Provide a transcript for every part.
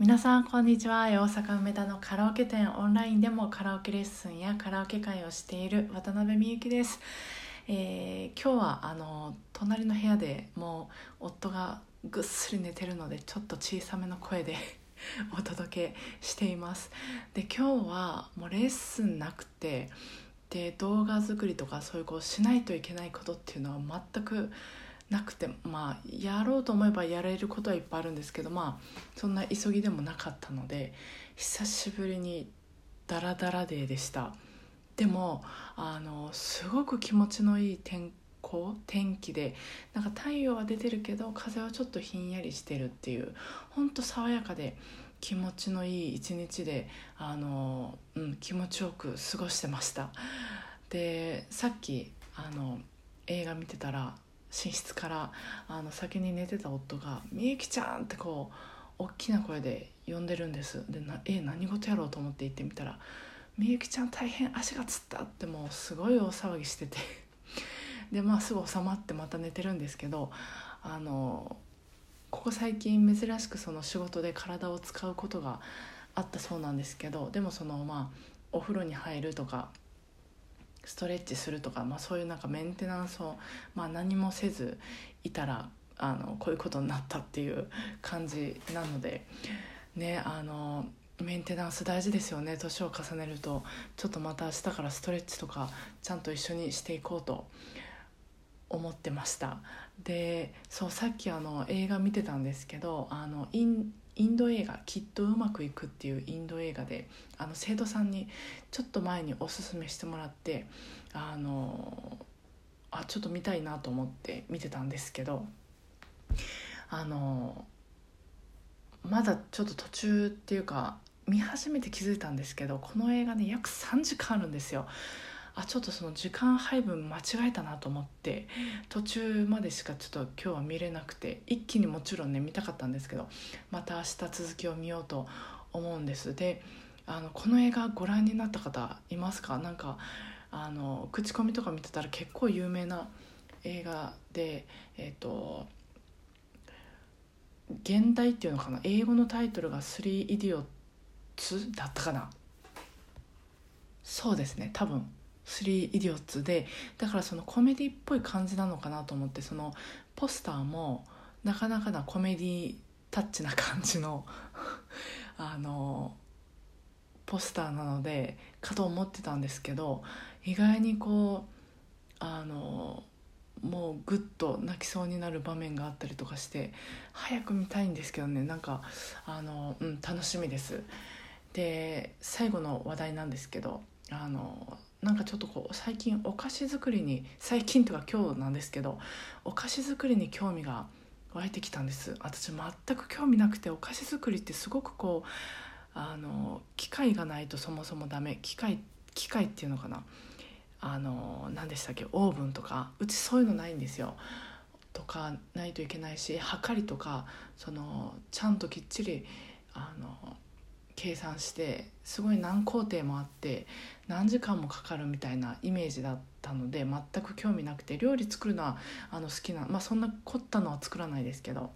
皆さんこんにちは。大阪梅田のカラオケ店オンラインでもカラオケレッスンやカラオケ会をしている渡辺美幸です、えー、今日はあの隣の部屋でもう夫がぐっすり寝てるのでちょっと小さめの声で お届けしています。で今日はもうレッスンなくてで動画作りとかそういうこうしないといけないことっていうのは全くなくてまあやろうと思えばやれることはいっぱいあるんですけどまあそんな急ぎでもなかったので久しぶりにダラダラデーでした。でもあのすごく気持ちのいい天候天気でなんか太陽は出てるけど風はちょっとひんやりしてるっていうほんと爽やかで気持ちのいい一日であの、うん、気持ちよく過ごしてました。でさっきあの映画見てたら寝室からあの先に寝てた夫が「みゆきちゃん!」ってこう大きな声で呼んでるんですでなえ何事やろうと思って行ってみたら「みゆきちゃん大変足がつった」ってもうすごい大騒ぎしてて でまあすぐ収まってまた寝てるんですけどあのここ最近珍しくその仕事で体を使うことがあったそうなんですけどでもそのまあお風呂に入るとかストレッチするとか、まあ、そういうなんかメンテナンスを、まあ、何もせずいたらあのこういうことになったっていう感じなのでねあのメンテナンス大事ですよね。年を重ねるとちょっとまた明日からストレッチとかちゃんと一緒にしていこうと思ってました。でそうさっきあの映画見てたんですけどあのインインド映画「きっとうまくいく」っていうインド映画であの生徒さんにちょっと前におすすめしてもらってあのあちょっと見たいなと思って見てたんですけどあのまだちょっと途中っていうか見始めて気づいたんですけどこの映画ね約3時間あるんですよ。あちょっとその時間配分間違えたなと思って途中までしかちょっと今日は見れなくて一気にもちろんね見たかったんですけどまた明日続きを見ようと思うんです。であのこの映画ご覧になった方いますか？なんかあの口コミとか見てたら結構有名な映画でえっ、ー、と現代っていうのかな？英語のタイトルが「スリー・イディオッツ」だったかな？そうですね多分。スリー・イディオッツでだからそのコメディっぽい感じなのかなと思ってそのポスターもなかなかなコメディタッチな感じの あのポスターなのでかと思ってたんですけど意外にこうあのもうグッと泣きそうになる場面があったりとかして早く見たいんですけどねなんかあの、うん、楽しみです。で最後の話題なんですけどあのなんかちょっとこう最近お菓子作りに最近とか今日なんですけどお菓子作りに興味が湧いてきたんです。私全く興味なくてお菓子作りってすごくこうあの機械がないとそもそもダメ。機械機械っていうのかな。あの何でしたっけ？オーブンとか。うちそういうのないんですよ。とかないといけないしはかりとかそのちゃんときっちりあの計算してすごい何工程もあって何時間もかかるみたいなイメージだったので全く興味なくて料理作るのはあの好きなまあそんな凝ったのは作らないですけど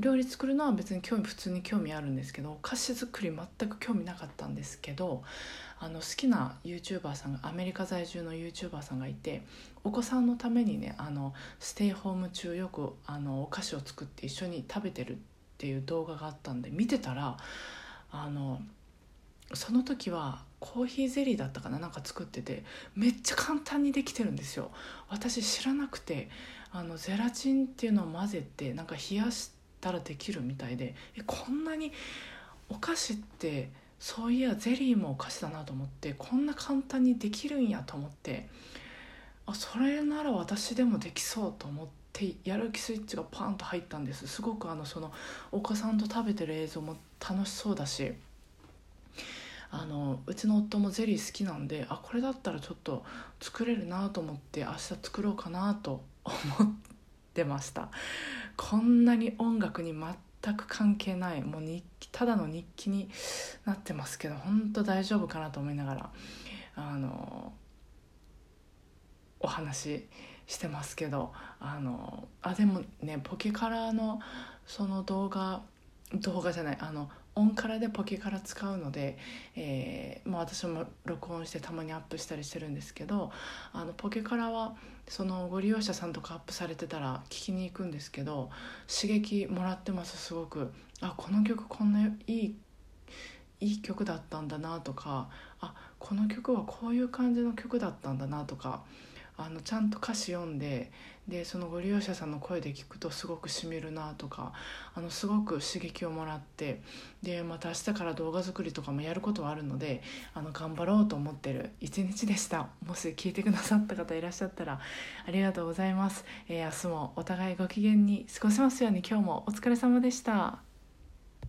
料理作るのは別に興味普通に興味あるんですけどお菓子作り全く興味なかったんですけどあの好きな YouTuber さんがアメリカ在住の YouTuber さんがいてお子さんのためにねあのステイホーム中よくあのお菓子を作って一緒に食べてるってていう動画があったんで見てたらあのその時はコーヒーゼリーだったかななんか作っててめっちゃ簡単にできてるんですよ私知らなくてあのゼラチンっていうのを混ぜてなんか冷やしたらできるみたいでえこんなにお菓子ってそういやゼリーもお菓子だなと思ってこんな簡単にできるんやと思ってあそれなら私でもできそうと思って。ってやる気スイッチがパンと入ったんです。すごくあのそのお子さんと食べてる映像も楽しそうだしあのうちの夫もゼリー好きなんであこれだったらちょっと作れるなと思って明日作ろうかなと思ってました。こんなに音楽に全く関係ないもう日記ただの日記になってますけど本当大丈夫かなと思いながらあのお話してますけどあのあでもねポケカラのその動画動画じゃないあのオンカラでポケカラ使うので、えーまあ、私も録音してたまにアップしたりしてるんですけどあのポケカラはそのご利用者さんとかアップされてたら聞きに行くんですけど刺激もらってますすごく。あこの曲こんないいいい曲だったんだなとかあこの曲はこういう感じの曲だったんだなとかあのちゃんと歌詞読んででそのご利用者さんの声で聞くとすごくしみるなとかあのすごく刺激をもらってでまた明日から動画作りとかもやることはあるのであの頑張ろうと思ってる一日でしたもし聞いてくださった方いらっしゃったらありがとうございます、えー、明日もお互いご機嫌に過ごせますように今日もお疲れ様でした。